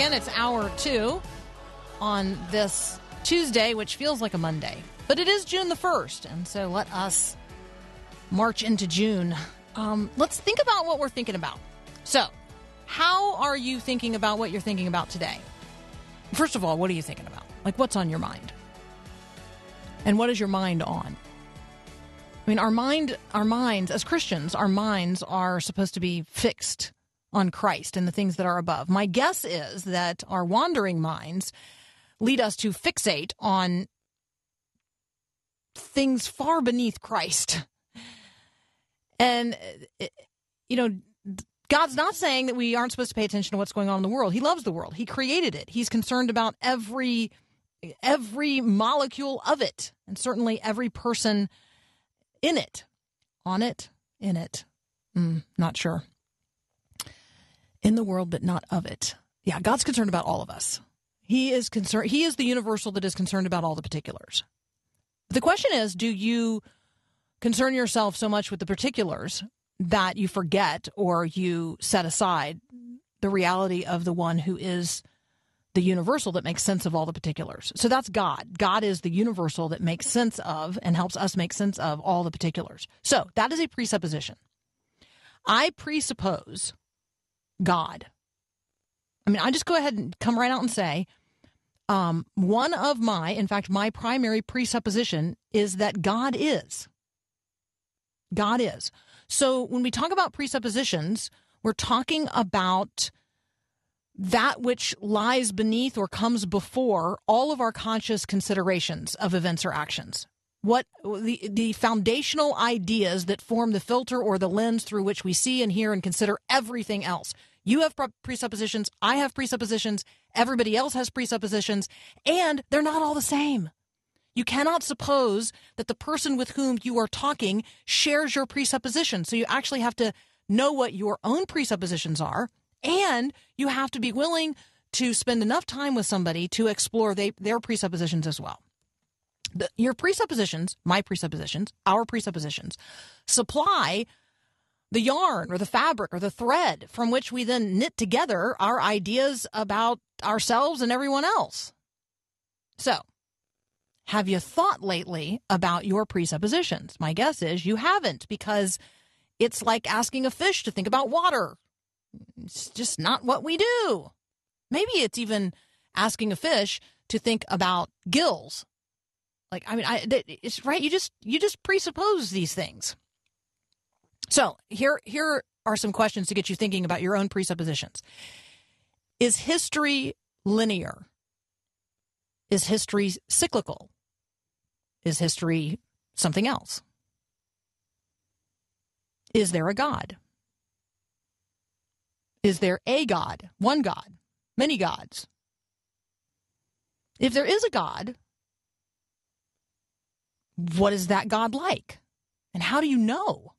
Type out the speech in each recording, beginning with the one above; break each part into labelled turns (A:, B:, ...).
A: Again. It's hour two on this Tuesday, which feels like a Monday, but it is June the 1st. And so let us march into June. Um, let's think about what we're thinking about. So, how are you thinking about what you're thinking about today? First of all, what are you thinking about? Like, what's on your mind? And what is your mind on? I mean, our mind, our minds, as Christians, our minds are supposed to be fixed on Christ and the things that are above. My guess is that our wandering minds lead us to fixate on things far beneath Christ. And, uh, you know, God's not saying that we aren't supposed to pay attention to what's going on in the world. He loves the world. He created it. He's concerned about every every molecule of it and certainly every person in it, on it, in it. Mm, not sure. In the world, but not of it. Yeah, God's concerned about all of us. He is concerned. He is the universal that is concerned about all the particulars. The question is, do you concern yourself so much with the particulars that you forget or you set aside the reality of the one who is the universal that makes sense of all the particulars. So that's God. God is the universal that makes sense of and helps us make sense of all the particulars. So that is a presupposition. I presuppose God. I mean, I just go ahead and come right out and say, um, one of my, in fact, my primary presupposition is that God is. God is. So when we talk about presuppositions, we're talking about that which lies beneath or comes before all of our conscious considerations of events or actions. What the the foundational ideas that form the filter or the lens through which we see and hear and consider everything else. You have presuppositions, I have presuppositions, everybody else has presuppositions, and they're not all the same. You cannot suppose that the person with whom you are talking shares your presuppositions. So you actually have to know what your own presuppositions are and you have to be willing to spend enough time with somebody to explore they, their presuppositions as well. The, your presuppositions, my presuppositions, our presuppositions, supply the yarn or the fabric or the thread from which we then knit together our ideas about ourselves and everyone else. So, have you thought lately about your presuppositions? My guess is you haven't because it's like asking a fish to think about water it's just not what we do. Maybe it's even asking a fish to think about gills. Like I mean, I it's right. You just you just presuppose these things. So here here are some questions to get you thinking about your own presuppositions. Is history linear? Is history cyclical? Is history something else? Is there a God? Is there a God, one God, many gods? If there is a God, what is that God like? And how do you know?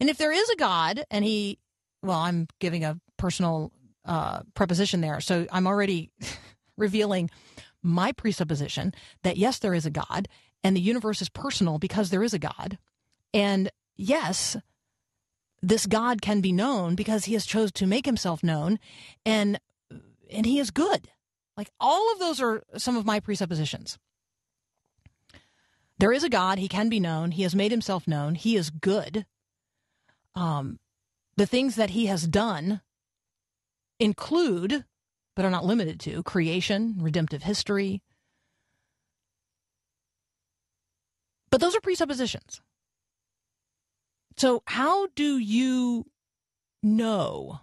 A: And if there is a God and he, well, I'm giving a personal uh, preposition there. So I'm already revealing my presupposition that yes, there is a God and the universe is personal because there is a God. And yes, this God can be known because he has chose to make himself known and and he is good. Like all of those are some of my presuppositions. There is a God, he can be known, he has made himself known, he is good. Um the things that he has done include but are not limited to creation, redemptive history. But those are presuppositions. So, how do you know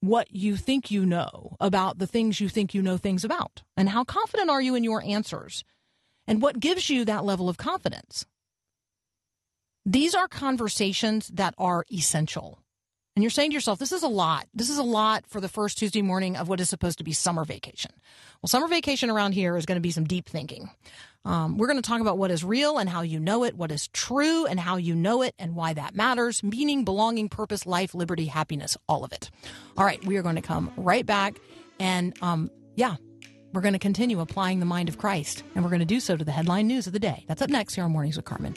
A: what you think you know about the things you think you know things about? And how confident are you in your answers? And what gives you that level of confidence? These are conversations that are essential. And you're saying to yourself, this is a lot. This is a lot for the first Tuesday morning of what is supposed to be summer vacation. Well, summer vacation around here is going to be some deep thinking. Um, we're going to talk about what is real and how you know it, what is true and how you know it, and why that matters meaning, belonging, purpose, life, liberty, happiness, all of it. All right, we are going to come right back. And um, yeah, we're going to continue applying the mind of Christ, and we're going to do so to the headline news of the day. That's up next here on Mornings with Carmen.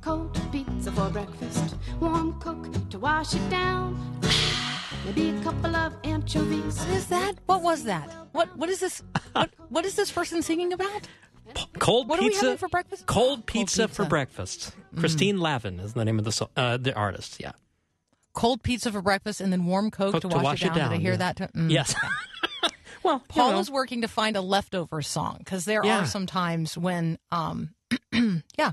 B: Cold pizza for breakfast, warm coke to wash it down. Maybe a couple of anchovies.
A: What is that? What was that? What what is this? What, what is this person singing about?
C: Cold
A: What are we
C: pizza
A: having for breakfast?
C: Cold
A: Cold
C: pizza, for
A: pizza.
C: breakfast. Christine Lavin is the name of the so- uh, the artist. Yeah.
A: Cold pizza for breakfast and then warm Coke,
C: Coke
A: to,
C: to
A: wash,
C: wash
A: it
C: it
A: down. Did I hear
C: yeah.
A: that? To, mm.
C: Yes. well,
A: Paul
C: you know,
A: is working to find a leftover song because there
C: Yeah.
A: are some times when, um, yeah,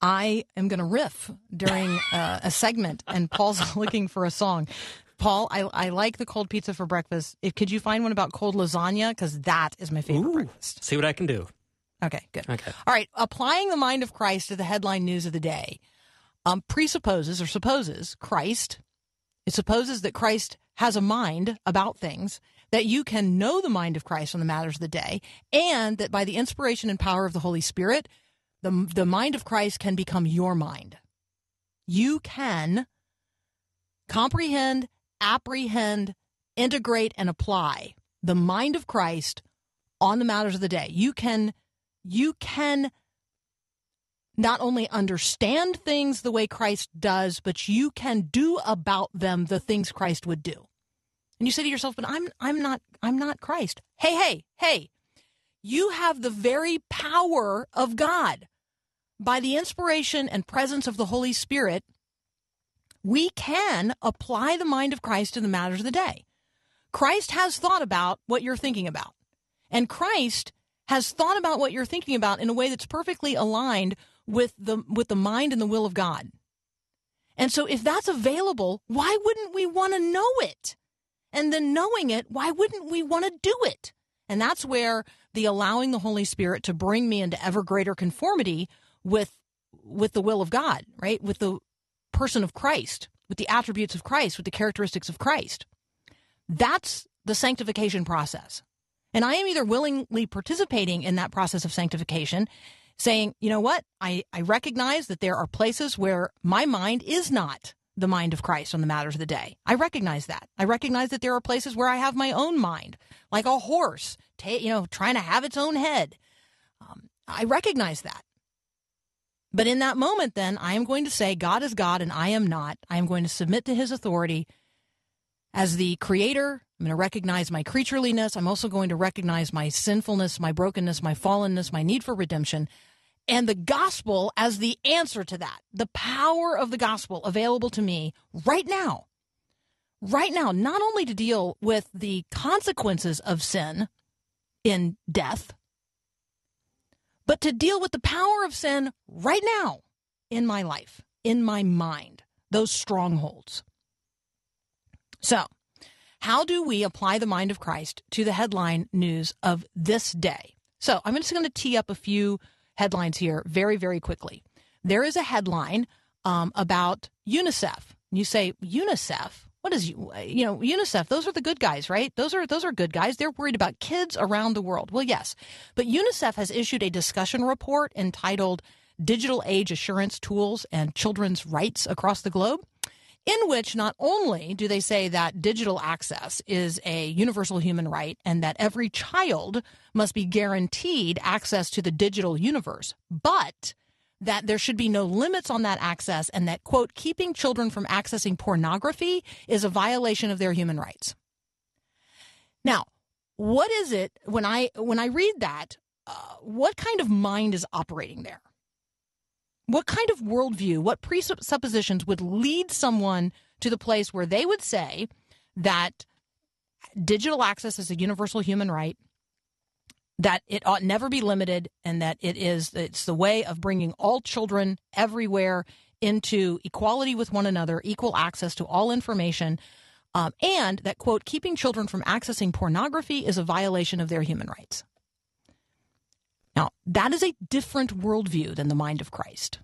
A: I am going to riff during uh, a segment, and Paul's looking for a song. Paul, I, I like the cold pizza for breakfast. If could you find one about cold lasagna? Because that is my favorite
C: Ooh.
A: breakfast.
C: see what I can do.
A: Okay, good.
C: Okay.
A: All right. Applying the mind of Christ to the headline news of the day um, presupposes or supposes Christ. It supposes that Christ has a mind about things, that you can know the mind of Christ on the matters of the day, and that by the inspiration and power of the Holy Spirit, the, the mind of Christ can become your mind. You can comprehend, apprehend, integrate, and apply the mind of Christ on the matters of the day. You can you can not only understand things the way Christ does, but you can do about them the things Christ would do. And you say to yourself, "But I'm I'm not I'm not Christ." Hey, hey, hey. You have the very power of God. By the inspiration and presence of the Holy Spirit, we can apply the mind of Christ to the matters of the day. Christ has thought about what you're thinking about. And Christ has thought about what you're thinking about in a way that's perfectly aligned with the with the mind and the will of God. And so if that's available, why wouldn't we want to know it? And then knowing it, why wouldn't we want to do it? And that's where the allowing the Holy Spirit to bring me into ever greater conformity with with the will of God, right? With the person of Christ, with the attributes of Christ, with the characteristics of Christ. That's the sanctification process. And I am either willingly participating in that process of sanctification, saying, you know what, I, I recognize that there are places where my mind is not the mind of Christ on the matters of the day. I recognize that. I recognize that there are places where I have my own mind, like a horse, ta- you know, trying to have its own head. Um, I recognize that. But in that moment, then, I am going to say, God is God and I am not. I am going to submit to his authority as the creator. I'm going to recognize my creatureliness. I'm also going to recognize my sinfulness, my brokenness, my fallenness, my need for redemption, and the gospel as the answer to that. The power of the gospel available to me right now. Right now, not only to deal with the consequences of sin in death, but to deal with the power of sin right now in my life, in my mind, those strongholds. So, how do we apply the mind of Christ to the headline news of this day? So, I'm just going to tee up a few headlines here very, very quickly. There is a headline um, about UNICEF. You say UNICEF. What is you uh, you know UNICEF? Those are the good guys, right? Those are those are good guys. They're worried about kids around the world. Well, yes, but UNICEF has issued a discussion report entitled "Digital Age Assurance Tools and Children's Rights Across the Globe." in which not only do they say that digital access is a universal human right and that every child must be guaranteed access to the digital universe, but that there should be no limits on that access and that, quote, keeping children from accessing pornography is a violation of their human rights. Now, what is it when I when I read that? Uh, what kind of mind is operating there? What kind of worldview, what presuppositions would lead someone to the place where they would say that digital access is a universal human right, that it ought never be limited, and that it is it's the way of bringing all children everywhere into equality with one another, equal access to all information, um, and that quote keeping children from accessing pornography is a violation of their human rights. Now, that is a different worldview than the mind of Christ.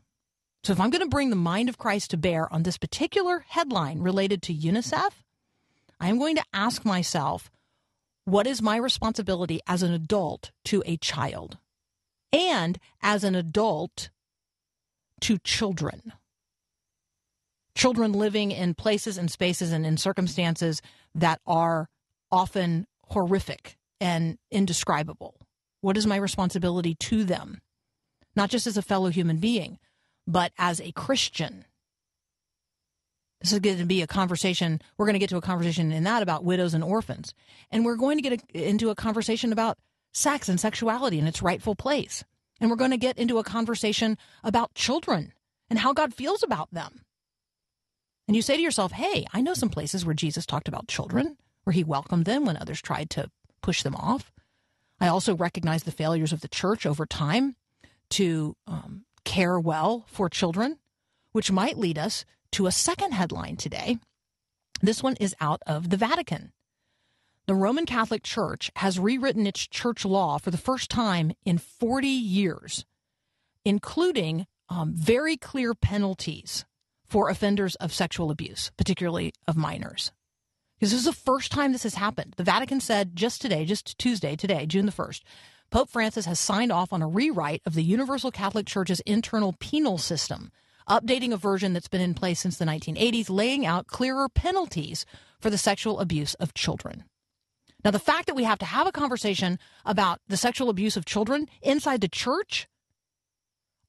A: So, if I'm going to bring the mind of Christ to bear on this particular headline related to UNICEF, I am going to ask myself, what is my responsibility as an adult to a child and as an adult to children? Children living in places and spaces and in circumstances that are often horrific and indescribable. What is my responsibility to them? Not just as a fellow human being, but as a Christian. This is going to be a conversation. We're going to get to a conversation in that about widows and orphans. And we're going to get a, into a conversation about sex and sexuality in its rightful place. And we're going to get into a conversation about children and how God feels about them. And you say to yourself, hey, I know some places where Jesus talked about children, where he welcomed them when others tried to push them off. I also recognize the failures of the church over time to um, care well for children, which might lead us to a second headline today. This one is out of the Vatican. The Roman Catholic Church has rewritten its church law for the first time in 40 years, including um, very clear penalties for offenders of sexual abuse, particularly of minors. This is the first time this has happened. The Vatican said just today, just Tuesday, today, June the 1st, Pope Francis has signed off on a rewrite of the Universal Catholic Church's internal penal system, updating a version that's been in place since the 1980s, laying out clearer penalties for the sexual abuse of children. Now, the fact that we have to have a conversation about the sexual abuse of children inside the church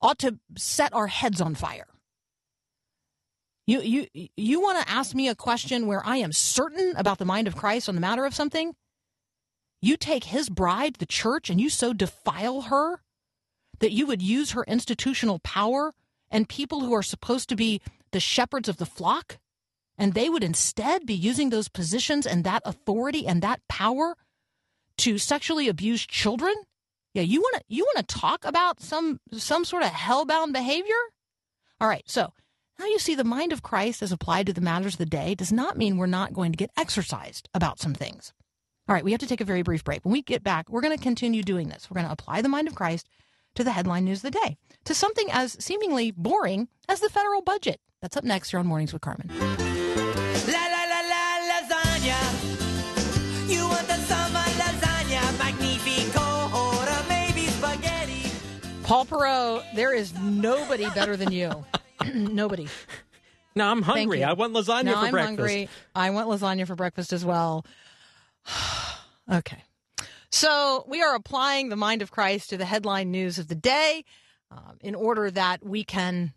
A: ought to set our heads on fire. You you you want to ask me a question where I am certain about the mind of Christ on the matter of something? You take his bride, the church, and you so defile her that you would use her institutional power and people who are supposed to be the shepherds of the flock, and they would instead be using those positions and that authority and that power to sexually abuse children? Yeah, you want to you want to talk about some some sort of hellbound behavior? All right, so now you see the mind of Christ as applied to the matters of the day does not mean we're not going to get exercised about some things. All right, we have to take a very brief break. When we get back, we're going to continue doing this. We're going to apply the mind of Christ to the headline news of the day, to something as seemingly boring as the federal budget. That's up next here on Mornings with Carmen.
D: La la la la lasagna. You want the summer lasagna, magnifico, or maybe spaghetti.
A: Paul Perot, there is nobody better than you. nobody.
C: No, I'm hungry. I want lasagna
A: no,
C: for
A: I'm
C: breakfast.
A: hungry. I want lasagna for breakfast as well. okay. So we are applying the mind of Christ to the headline news of the day um, in order that we can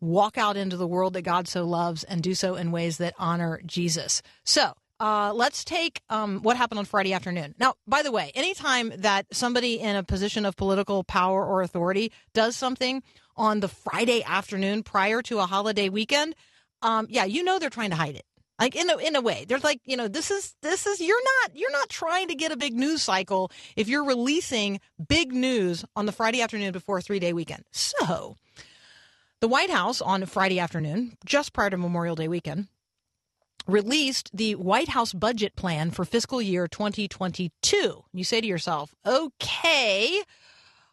A: walk out into the world that God so loves and do so in ways that honor Jesus. So uh, let's take um, what happened on Friday afternoon. Now, by the way, anytime that somebody in a position of political power or authority does something on the Friday afternoon prior to a holiday weekend, um, yeah, you know they're trying to hide it. Like in a in a way, there's like you know this is this is you're not you're not trying to get a big news cycle if you're releasing big news on the Friday afternoon before a three day weekend. So, the White House on Friday afternoon, just prior to Memorial Day weekend, released the White House budget plan for fiscal year 2022. You say to yourself, okay,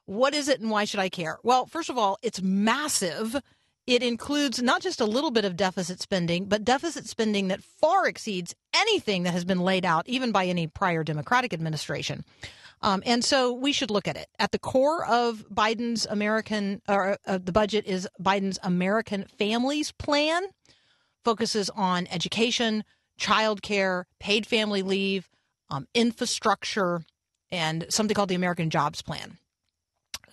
A: what is it and why should I care? Well, first of all, it's massive. It includes not just a little bit of deficit spending, but deficit spending that far exceeds anything that has been laid out, even by any prior Democratic administration. Um, and so we should look at it. At the core of Biden's American, or uh, the budget is Biden's American Families Plan, focuses on education, childcare, paid family leave, um, infrastructure, and something called the American Jobs Plan.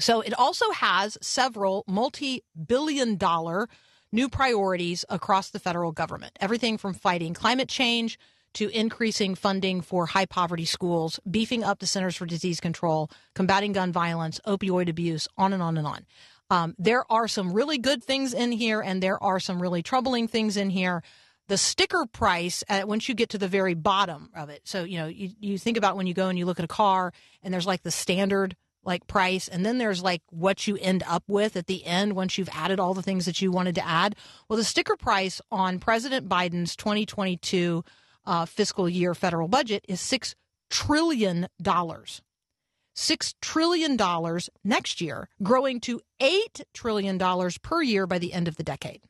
A: So it also has several multi billion dollar new priorities across the federal government. Everything from fighting climate change to increasing funding for high poverty schools, beefing up the Centers for Disease Control, combating gun violence, opioid abuse, on and on and on. Um, there are some really good things in here, and there are some really troubling things in here. the sticker price at, once you get to the very bottom of it. So, you know, you, you think about when you go and you look at a car and there's like the standard like price and then there's like what you end up with at the end once you've added all the things that you wanted to add. Well, the sticker price on President Biden's 2022 uh, fiscal year federal budget is 6 trillion dollars. $6 trillion next year, growing to $8 trillion per year by the end of the decade.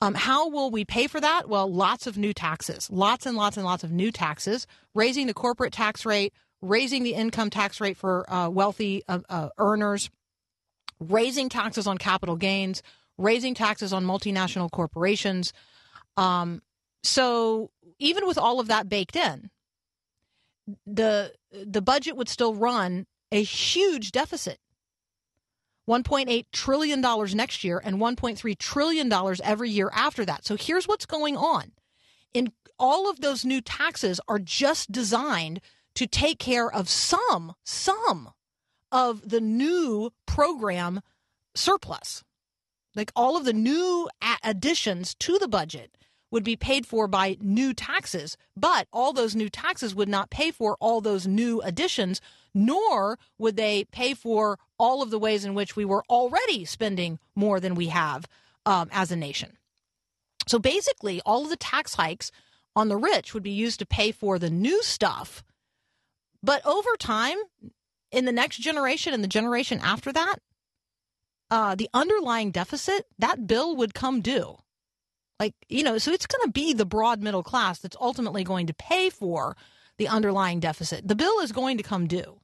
A: Um, how will we pay for that? Well, lots of new taxes, lots and lots and lots of new taxes, raising the corporate tax rate, raising the income tax rate for uh, wealthy uh, uh, earners, raising taxes on capital gains, raising taxes on multinational corporations. Um, so even with all of that baked in, the the budget would still run a huge deficit. 1.8 trillion dollars next year and 1.3 trillion dollars every year after that. So here's what's going on. In all of those new taxes are just designed to take care of some some of the new program surplus. Like all of the new additions to the budget would be paid for by new taxes, but all those new taxes would not pay for all those new additions, nor would they pay for all of the ways in which we were already spending more than we have um, as a nation. So basically, all of the tax hikes on the rich would be used to pay for the new stuff. But over time, in the next generation and the generation after that, uh, the underlying deficit, that bill would come due. Like, you know, so it's going to be the broad middle class that's ultimately going to pay for the underlying deficit. The bill is going to come due.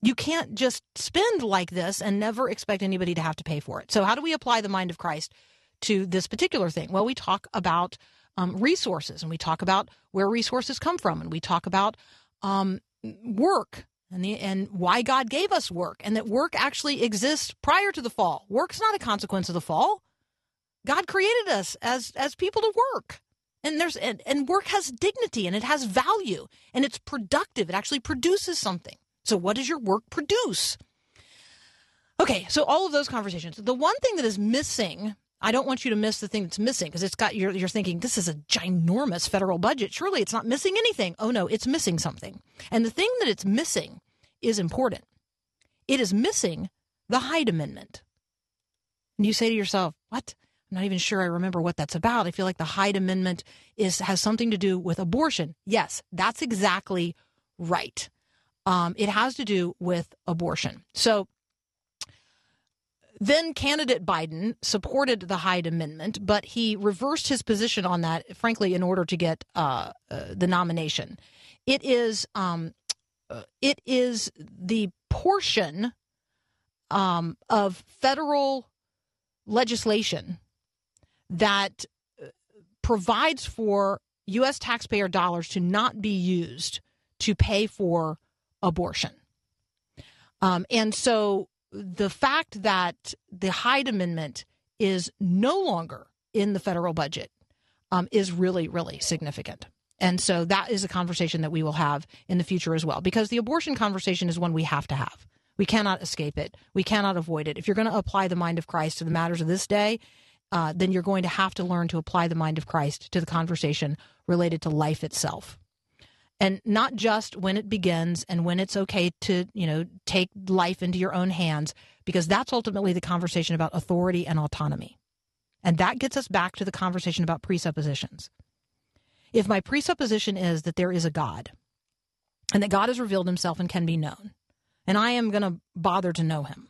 A: You can't just spend like this and never expect anybody to have to pay for it. So, how do we apply the mind of Christ to this particular thing? Well, we talk about um, resources and we talk about where resources come from and we talk about um, work and the, and why God gave us work and that work actually exists prior to the fall. Work's not a consequence of the fall. God created us as as people to work. And there's and, and work has dignity and it has value and it's productive. It actually produces something. So what does your work produce? Okay, so all of those conversations. The one thing that is missing, I don't want you to miss the thing that's missing because it's got you're you're thinking this is a ginormous federal budget. Surely it's not missing anything. Oh no, it's missing something. And the thing that it's missing is important. It is missing the Hyde Amendment. And you say to yourself, "What? I'm not even sure I remember what that's about. I feel like the Hyde Amendment is has something to do with abortion." Yes, that's exactly right. Um, it has to do with abortion. So then candidate Biden supported the Hyde Amendment, but he reversed his position on that, frankly, in order to get uh, uh, the nomination. It is um, uh, it is the portion um, of federal legislation that uh, provides for U.S. taxpayer dollars to not be used to pay for abortion. Um, and so the fact that the Hyde Amendment is no longer in the federal budget um, is really, really significant. And so that is a conversation that we will have in the future as well, because the abortion conversation is one we have to have. We cannot escape it. We cannot avoid it. If you're going to apply the mind of Christ to the matters of this day, uh, then you're going to have to learn to apply the mind of Christ to the conversation related to life itself and not just when it begins and when it's okay to you know take life into your own hands because that's ultimately the conversation about authority and autonomy. And that gets us back to the conversation about presuppositions. If my presupposition is that there is a god and that god has revealed himself and can be known and i am going to bother to know him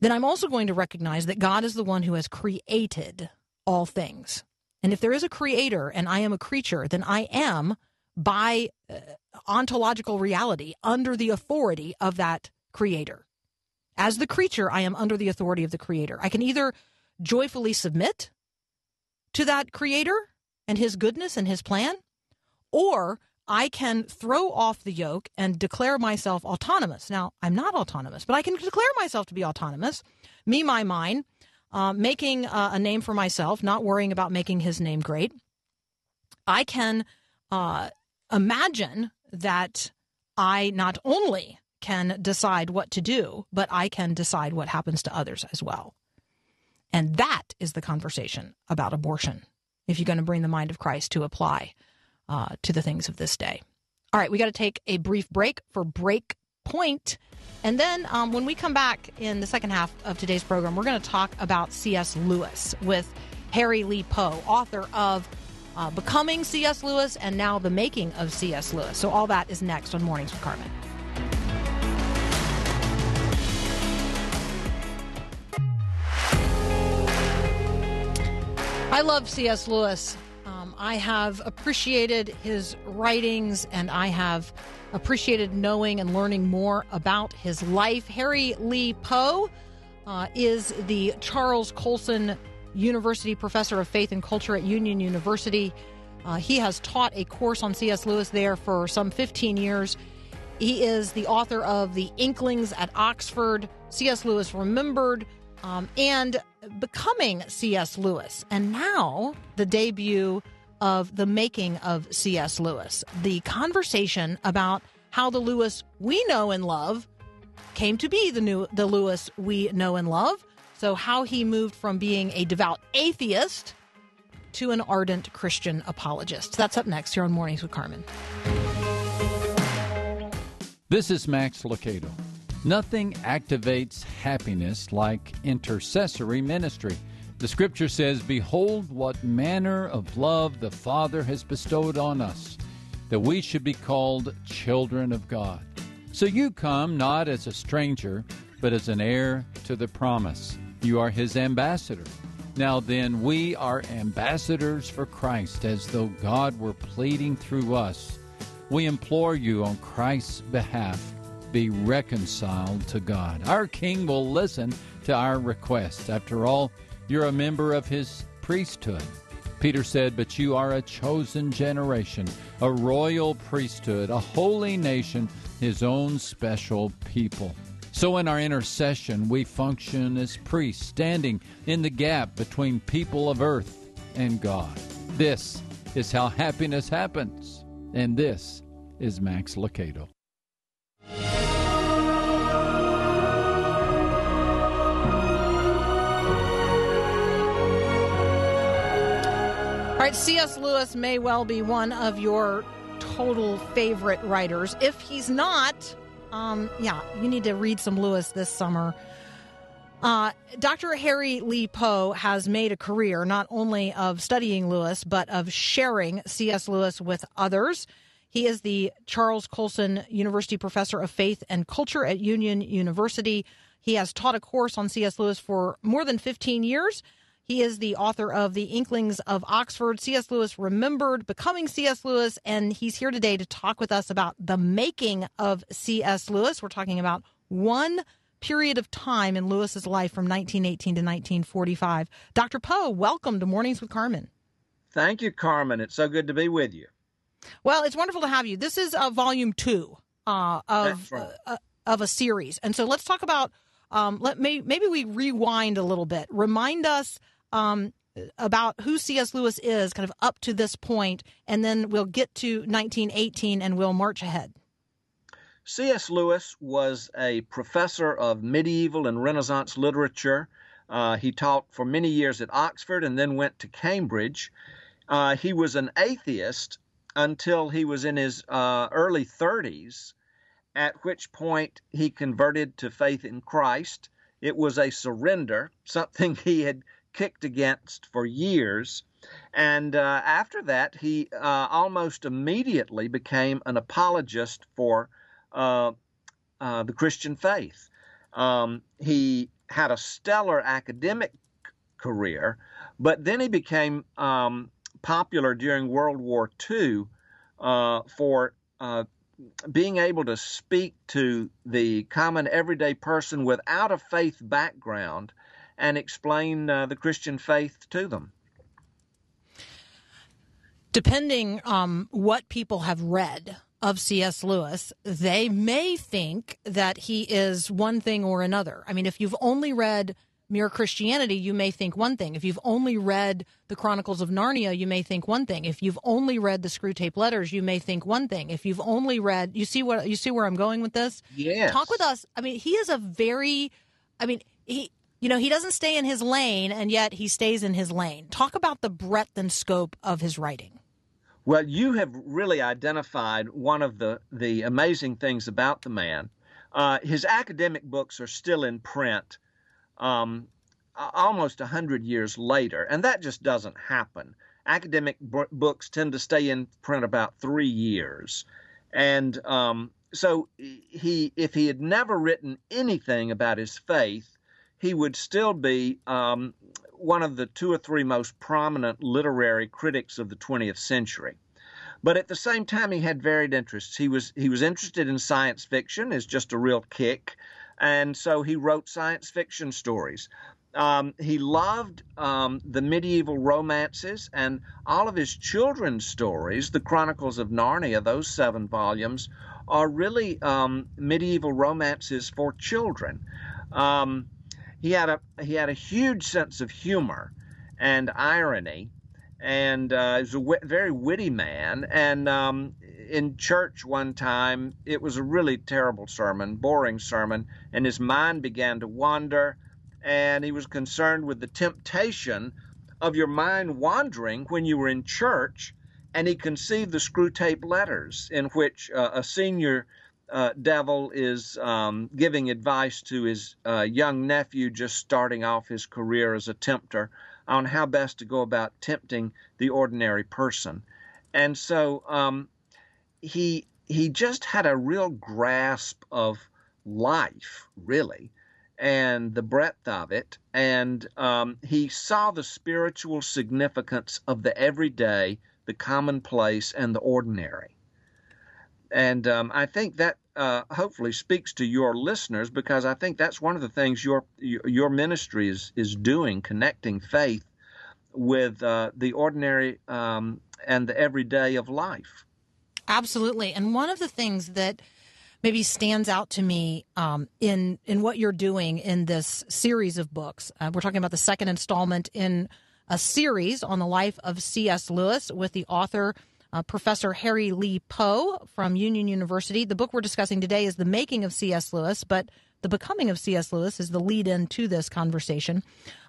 A: then i'm also going to recognize that god is the one who has created all things and if there is a creator and I am a creature, then I am, by uh, ontological reality, under the authority of that creator. As the creature, I am under the authority of the creator. I can either joyfully submit to that creator and his goodness and his plan, or I can throw off the yoke and declare myself autonomous. Now, I'm not autonomous, but I can declare myself to be autonomous. Me, my, mine uh, making uh, a name for myself, not worrying about making his name great. I can uh, imagine that I not only can decide what to do, but I can decide what happens to others as well. And that is the conversation about abortion, if you're going to bring the mind of Christ to apply uh, to the things of this day. All right, we got to take a brief break for break point. And then um, when we come back in the second half of today's program, we're going to talk about C.S. Lewis with Harry Lee Poe, author of uh, Becoming C.S. Lewis and now The Making of C.S. Lewis. So all that is next on Mornings with Carmen. I love C.S. Lewis. I have appreciated his writings and I have appreciated knowing and learning more about his life. Harry Lee Poe uh, is the Charles Colson University Professor of Faith and Culture at Union University. Uh, he has taught a course on C.S. Lewis there for some 15 years. He is the author of The Inklings at Oxford, C.S. Lewis Remembered, um, and Becoming C.S. Lewis. And now the debut of The Making of C.S. Lewis, the conversation about how the Lewis we know and love came to be the new the Lewis we know and love. So how he moved from being a devout atheist to an ardent Christian apologist. That's up next here on Mornings with Carmen.
E: This is Max Lucado. Nothing activates happiness like intercessory ministry. The scripture says, Behold, what manner of love the Father has bestowed on us, that we should be called children of God. So you come not as a stranger, but as an heir to the promise. You are his ambassador. Now then, we are ambassadors for Christ, as though God were pleading through us. We implore you on Christ's behalf, be reconciled to God. Our King will listen to our request. After all, you're a member of his priesthood. Peter said, But you are a chosen generation, a royal priesthood, a holy nation, his own special people. So, in our intercession, we function as priests, standing in the gap between people of earth and God. This is how happiness happens. And this is Max Lucado.
A: All right, C.S. Lewis may well be one of your total favorite writers. If he's not, um, yeah, you need to read some Lewis this summer. Uh, Dr. Harry Lee Poe has made a career not only of studying Lewis, but of sharing C.S. Lewis with others. He is the Charles Colson University Professor of Faith and Culture at Union University. He has taught a course on C.S. Lewis for more than 15 years. He is the author of The Inklings of Oxford, C.S. Lewis Remembered, Becoming C.S. Lewis, and he's here today to talk with us about the making of C.S. Lewis. We're talking about one period of time in Lewis's life from 1918 to 1945. Dr. Poe, welcome to Mornings with Carmen.
F: Thank you, Carmen. It's so good to be with you.
A: Well, it's wonderful to have you. This is uh, volume two uh, of
F: right.
A: uh, of a series, and so let's talk about. Um, let may, maybe we rewind a little bit. Remind us um, about who C.S. Lewis is, kind of up to this point, and then we'll get to 1918 and we'll march ahead.
F: C.S. Lewis was a professor of medieval and Renaissance literature. Uh, he taught for many years at Oxford and then went to Cambridge. Uh, he was an atheist until he was in his uh, early 30s, at which point he converted to faith in Christ. It was a surrender, something he had kicked against for years. And uh, after that, he uh, almost immediately became an apologist for uh, uh, the Christian faith. Um, he had a stellar academic career, but then he became um, popular during World War II uh, for uh, being able to speak to the common everyday person without a faith background and explain uh, the Christian faith to them.
A: depending um, what people have read of C.S. Lewis, they may think that he is one thing or another. I mean, if you've only read Mere Christianity, you may think one thing. If you've only read the Chronicles of Narnia, you may think one thing. If you've only read the Screwtape Letters, you may think one thing. If you've only read, you see what you see where I'm going with this.
F: Yeah.
A: Talk with us. I mean, he is a very, I mean, he. You know, he doesn't stay in his lane, and yet he stays in his lane. Talk about the breadth and scope of his writing.
F: Well, you have really identified one of the, the amazing things about the man. Uh, his academic books are still in print um, almost 100 years later, and that just doesn't happen. Academic b- books tend to stay in print about three years. And um, so he, if he had never written anything about his faith, he would still be um, one of the two or three most prominent literary critics of the 20th century. But at the same time, he had varied interests. He was he was interested in science fiction as just a real kick, and so he wrote science fiction stories. Um, he loved um, the medieval romances and all of his children's stories, the Chronicles of Narnia, those seven volumes, are really um, medieval romances for children. Um, he had a he had a huge sense of humor and irony, and uh, he was a very witty man. And um, in church one time, it was a really terrible sermon, boring sermon, and his mind began to wander, and he was concerned with the temptation of your mind wandering when you were in church. And he conceived the Screwtape letters, in which uh, a senior uh, devil is um, giving advice to his uh, young nephew just starting off his career as a tempter on how best to go about tempting the ordinary person. And so um, he he just had a real grasp of life, really, and the breadth of it. And um, he saw the spiritual significance of the everyday, the commonplace, and the ordinary and um, I think that uh, hopefully speaks to your listeners because I think that's one of the things your your ministry is is doing, connecting faith with uh, the ordinary um, and the everyday of life.
A: Absolutely. And one of the things that maybe stands out to me um, in in what you're doing in this series of books, uh, we're talking about the second installment in a series on the life of C.S. Lewis with the author. Uh, Professor Harry Lee Poe from Union University. The book we're discussing today is The Making of C.S. Lewis, but The Becoming of C.S. Lewis is the lead in to this conversation.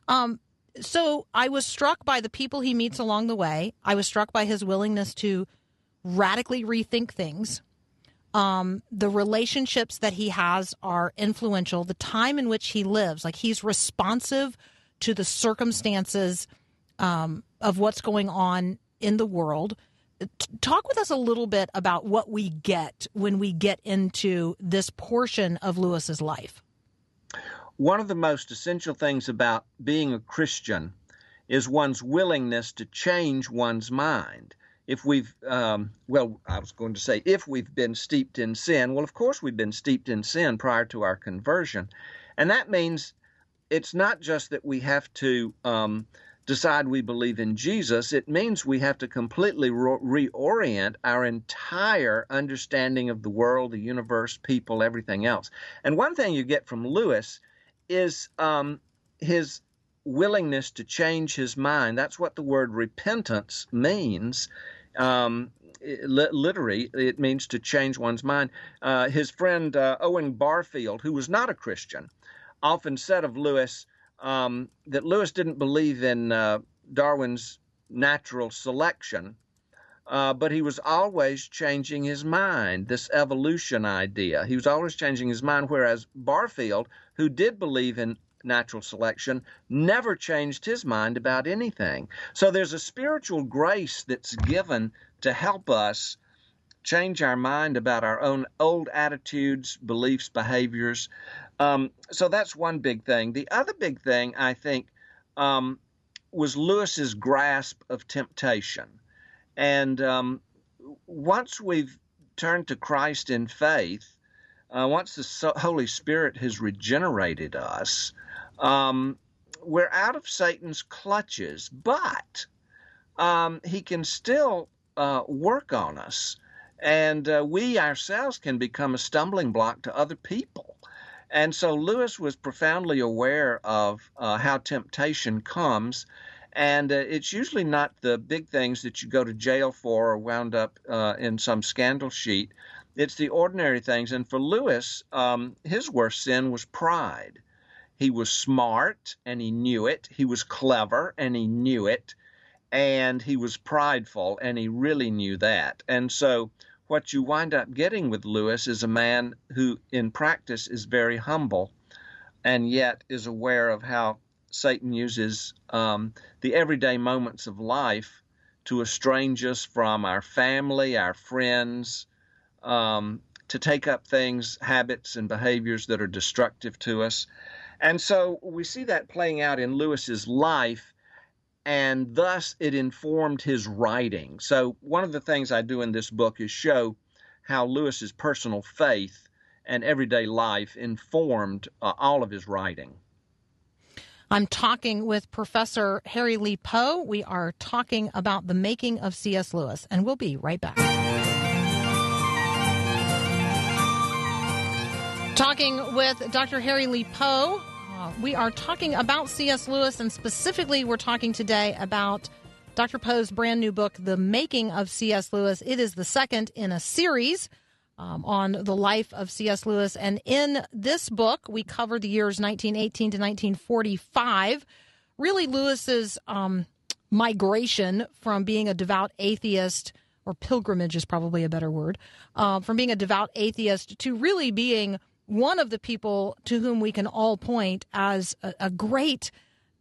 A: Um, so I was struck by the people he meets along the way. I was struck by his willingness to radically rethink things. Um, the relationships that he has are influential. The time in which he lives, like he's responsive to the circumstances um, of what's going on in the world. Talk with us a little bit about what we get when we get into this portion of Lewis's life.
F: One of the most essential things about being a Christian is one's willingness to change one's mind. If we've, um, well, I was going to say, if we've been steeped in sin, well, of course we've been steeped in sin prior to our conversion. And that means it's not just that we have to um, decide we believe in Jesus, it means we have to completely re- reorient our entire understanding of the world, the universe, people, everything else. And one thing you get from Lewis is um, his willingness to change his mind. That's what the word repentance means. Um, literally, it means to change one's mind. Uh, his friend uh, Owen Barfield, who was not a Christian, often said of Lewis um, that Lewis didn't believe in uh, Darwin's natural selection, uh, but he was always changing his mind, this evolution idea. He was always changing his mind, whereas Barfield, who did believe in natural selection, never changed his mind about anything. So there's a spiritual grace that's given to help us change our mind about our own old attitudes, beliefs, behaviors. Um, so that's one big thing. The other big thing, I think, um, was Lewis's grasp of temptation. And um, once we've turned to Christ in faith, uh, once the Holy Spirit has regenerated us, um, we're out of Satan's clutches, but um, he can still uh, work on us. And uh, we ourselves can become a stumbling block to other people. And so Lewis was profoundly aware of uh, how temptation comes. And uh, it's usually not the big things that you go to jail for or wound up uh, in some scandal sheet. It's the ordinary things. And for Lewis, um, his worst sin was pride. He was smart and he knew it. He was clever and he knew it. And he was prideful and he really knew that. And so, what you wind up getting with Lewis is a man who, in practice, is very humble and yet is aware of how Satan uses um, the everyday moments of life to estrange us from our family, our friends, um, to take up things, habits, and behaviors that are destructive to us. And so we see that playing out in Lewis's life, and thus it informed his writing. So one of the things I do in this book is show how Lewis's personal faith and everyday life informed uh, all of his writing.
A: I'm talking with Professor Harry Lee Poe. We are talking about the making of C.S. Lewis, and we'll be right back. Talking with Dr. Harry Lee Poe. We are talking about C.S. Lewis, and specifically, we're talking today about Dr. Poe's brand new book, The Making of C.S. Lewis. It is the second in a series um, on the life of C.S. Lewis. And in this book, we cover the years 1918 to 1945. Really, Lewis's um, migration from being a devout atheist, or pilgrimage is probably a better word, uh, from being a devout atheist to really being one of the people to whom we can all point as a, a great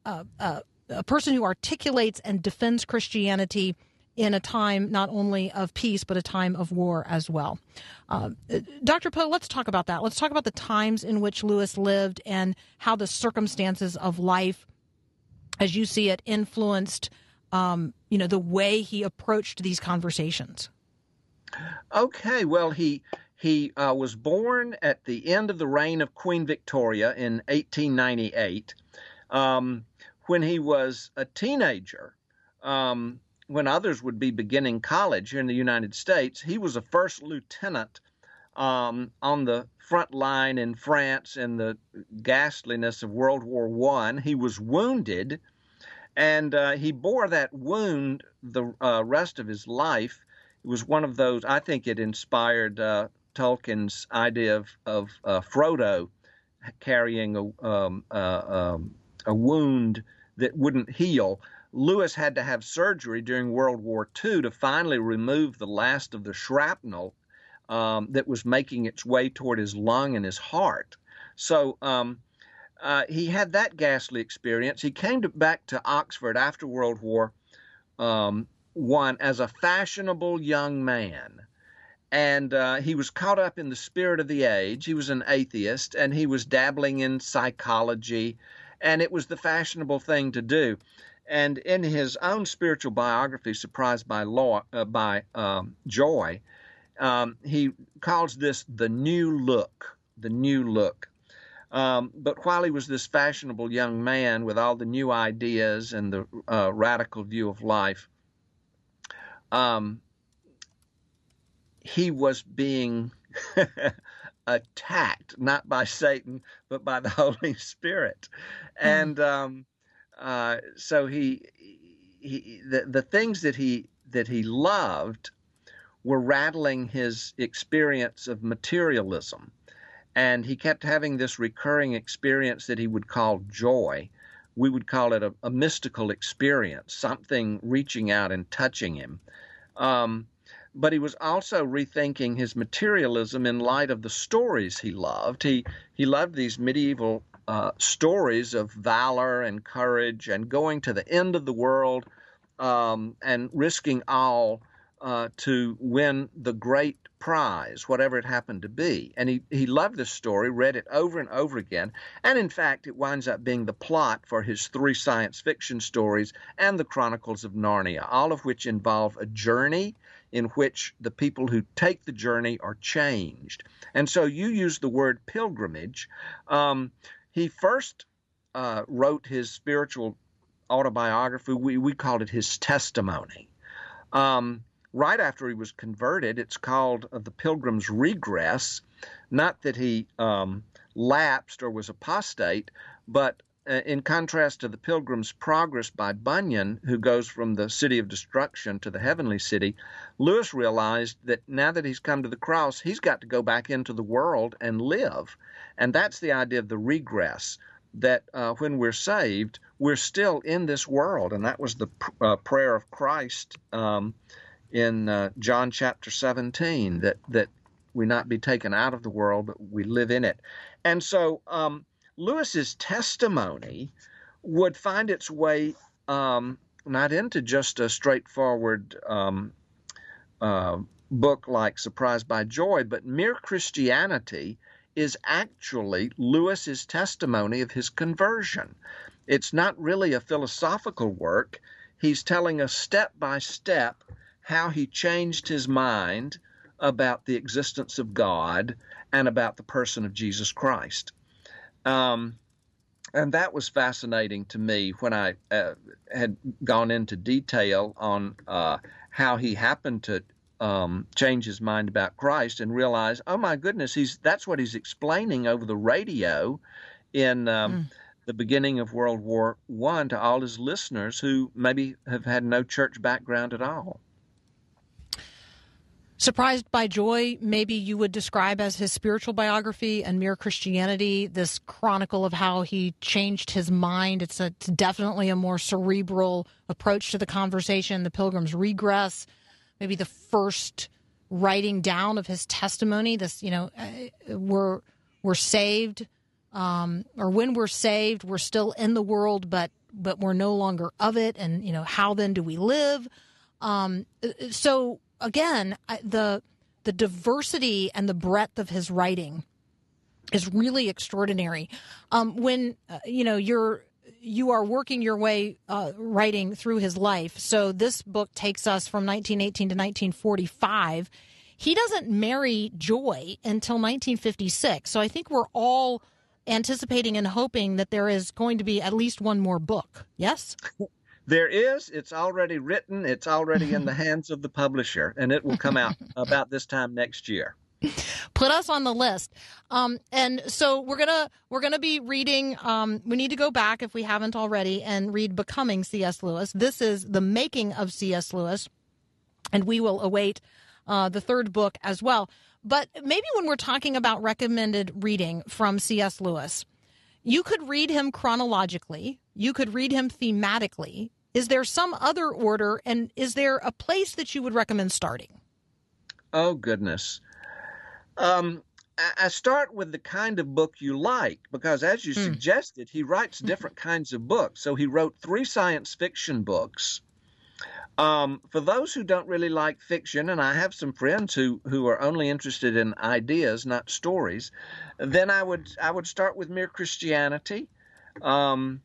A: uh, uh, a person who articulates and defends Christianity in a time not only of peace but a time of war as well. Uh, Dr. Poe, let's talk about that. Let's talk about the times in which Lewis lived and how the circumstances of life, as you see it, influenced, um, you know, the way he approached these conversations.
F: Okay, well, he he uh, was born at the end of the reign of Queen Victoria in 1898. Um, when he was a teenager, um, when others would be beginning college here in the United States, he was a first lieutenant um, on the front line in France in the ghastliness of World War One. He was wounded, and uh, he bore that wound the uh, rest of his life. It was one of those. I think it inspired uh, Tolkien's idea of of uh, Frodo carrying a um, uh, um, a wound that wouldn't heal. Lewis had to have surgery during World War II to finally remove the last of the shrapnel um, that was making its way toward his lung and his heart. So um, uh, he had that ghastly experience. He came to, back to Oxford after World War um, One as a fashionable young man. And uh, he was caught up in the spirit of the age. He was an atheist and he was dabbling in psychology, and it was the fashionable thing to do. And in his own spiritual biography, Surprised by, Law, uh, by um, Joy, um, he calls this the new look, the new look. Um, but while he was this fashionable young man with all the new ideas and the uh, radical view of life, um, he was being attacked not by Satan but by the Holy Spirit, and um, uh, so he, he the, the things that he that he loved were rattling his experience of materialism. And he kept having this recurring experience that he would call joy. We would call it a, a mystical experience, something reaching out and touching him. Um, but he was also rethinking his materialism in light of the stories he loved. He he loved these medieval uh, stories of valor and courage and going to the end of the world um, and risking all uh, to win the great prize, whatever it happened to be. And he, he loved this story, read it over and over again. And in fact, it winds up being the plot for his three science fiction stories and the Chronicles of Narnia, all of which involve a journey in which the people who take the journey are changed. And so you use the word pilgrimage. Um, he first uh, wrote his spiritual autobiography, we, we called it his testimony. Um, right after he was converted. It's called uh, The Pilgrim's Regress. Not that he um, lapsed or was apostate, but uh, in contrast to The Pilgrim's Progress by Bunyan, who goes from the city of destruction to the heavenly city, Lewis realized that now that he's come to the cross, he's got to go back into the world and live. And that's the idea of the regress. that uh, when we're saved, we're still in this world, and that was the pr- uh, prayer of Christ um, in uh, John chapter 17 that that we not be taken out of the world, but we live in it. And so um, Lewis's testimony would find its way um, not into just a straightforward um, uh, book like Surprised by Joy, but Mere Christianity is actually Lewis's testimony of his conversion. It's not really a philosophical work. He's telling us step by step how he changed his mind about the existence of God and about the person of Jesus Christ. Um, and that was fascinating to me when I uh, had gone into detail on uh, how he happened to um, change his mind about Christ and realize, oh my goodness, he's that's what he's explaining over the radio in um, the beginning of World War One to all his listeners who maybe have had no church background at all.
A: Surprised by Joy, maybe you would describe as his spiritual biography and Mere Christianity, this chronicle of how he changed his mind. It's, a, it's definitely a more cerebral approach to the conversation. The Pilgrim's Regress, maybe the first writing down of his testimony. This, you know, uh, we're we're saved, um, or when we're saved, we're still in the world, but but we're no longer of it. And you know, how then do we live? Um, so again, I- the the diversity and the breadth of his writing is really extraordinary. Um, when uh, you know you're you are working your way uh, writing through his life. So this book takes us from 1918 to 1945. He doesn't marry Joy until 1956. So I think we're all anticipating and hoping that there is going to be at least one more book. Yes.
F: There is. It's already written. It's already in the hands of the publisher, and it will come out about this time next year.
A: put us on the list. Um, and so we're gonna we're gonna be reading. Um, we need to go back if we haven't already and read "Becoming C.S. Lewis." This is the making of C.S. Lewis, and we will await uh, the third book as well. But maybe when we're talking about recommended reading from C.S. Lewis, you could read him chronologically. You could read him thematically. Is there some other order, and is there a place that you would recommend starting?
F: Oh goodness. Um, I- start with the kind of book you like because, as you suggested, he writes different kinds of books. So he wrote three science fiction books. Um, for those who don't really like fiction, and I have some friends who who are only interested in ideas, not stories, then I would I would start with Mere Christianity. Um,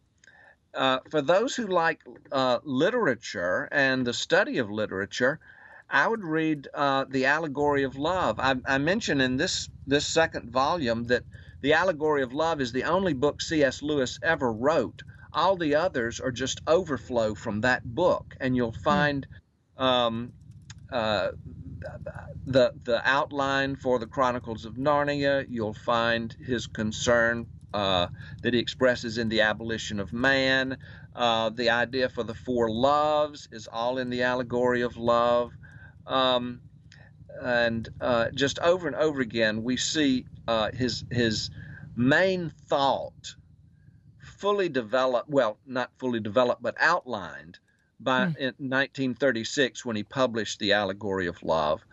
F: uh, for those who like uh, literature and the study of literature, I would read uh, the Allegory of Love. I, I mentioned in this this second volume that the Allegory of Love is the only book C.S. Lewis ever wrote. All the others are just overflow from that book, and you'll find um, uh, the the outline for the Chronicles of Narnia. You'll find his concern uh, that he expresses in the abolition of man. Uh, the idea for the four loves is all in the Allegory of Love. Um, and uh, just over and over again, we see uh, his his main thought fully developed. Well, not fully developed, but outlined by in 1936 when he published the Allegory of Love.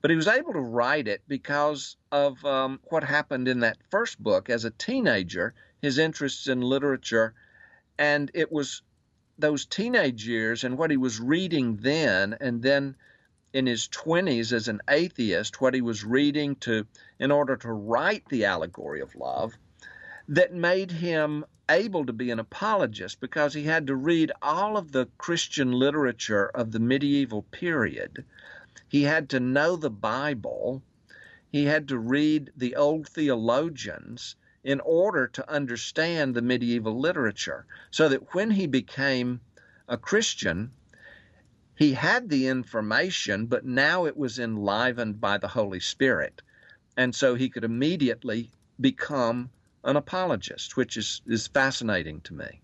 F: But he was able to write it because of um, what happened in that first book as a teenager, his interests in literature, and it was those teenage years and what he was reading then, and then in his 20s as an atheist, what he was reading to in order to write the allegory of love, that made him able to be an apologist because he had to read all of the Christian literature of the medieval period. He had to know the Bible. He had to read the old theologians in order to understand the medieval literature. So that when he became a Christian, he had the information, but now it was enlivened by the Holy Spirit. And so he could immediately become an apologist, which is, is fascinating to me.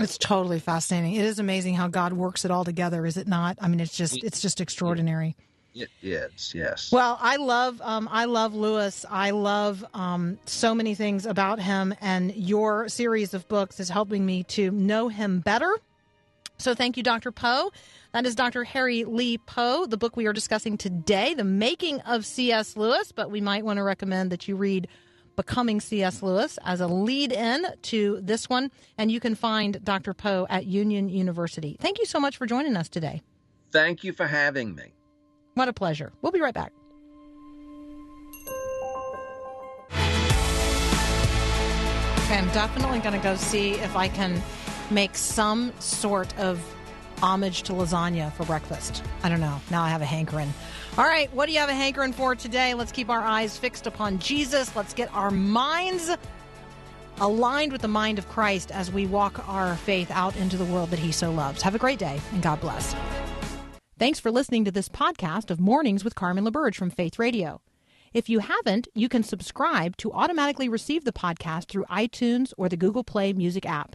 A: It's totally fascinating. It is amazing how God works it all together, is it not? I mean, it's just it's just extraordinary.
F: It is, yes.
A: Well, I love um, I love Lewis. I love um, so many things about him, and your series of books is helping me to know him better. So thank you, Dr. Poe. That is Dr. Harry Lee Poe, the book we are discussing today, The Making of C.S. Lewis. But we might want to recommend that you read Becoming C.S. Lewis as a lead in to this one. And you can find Dr. Poe at Union University. Thank you so much for joining us today.
F: Thank you for having me.
A: What a pleasure. We'll be right back. Okay, I'm definitely going to go see if I can make some sort of homage to lasagna for breakfast. I don't know. Now I have a hankering. All right, what do you have a hankering for today? Let's keep our eyes fixed upon Jesus. Let's get our minds aligned with the mind of Christ as we walk our faith out into the world that he so loves. Have a great day and God bless. Thanks for listening to this podcast of Mornings with Carmen LaBerge from Faith Radio. If you haven't, you can subscribe to automatically receive the podcast through iTunes or the Google Play Music app.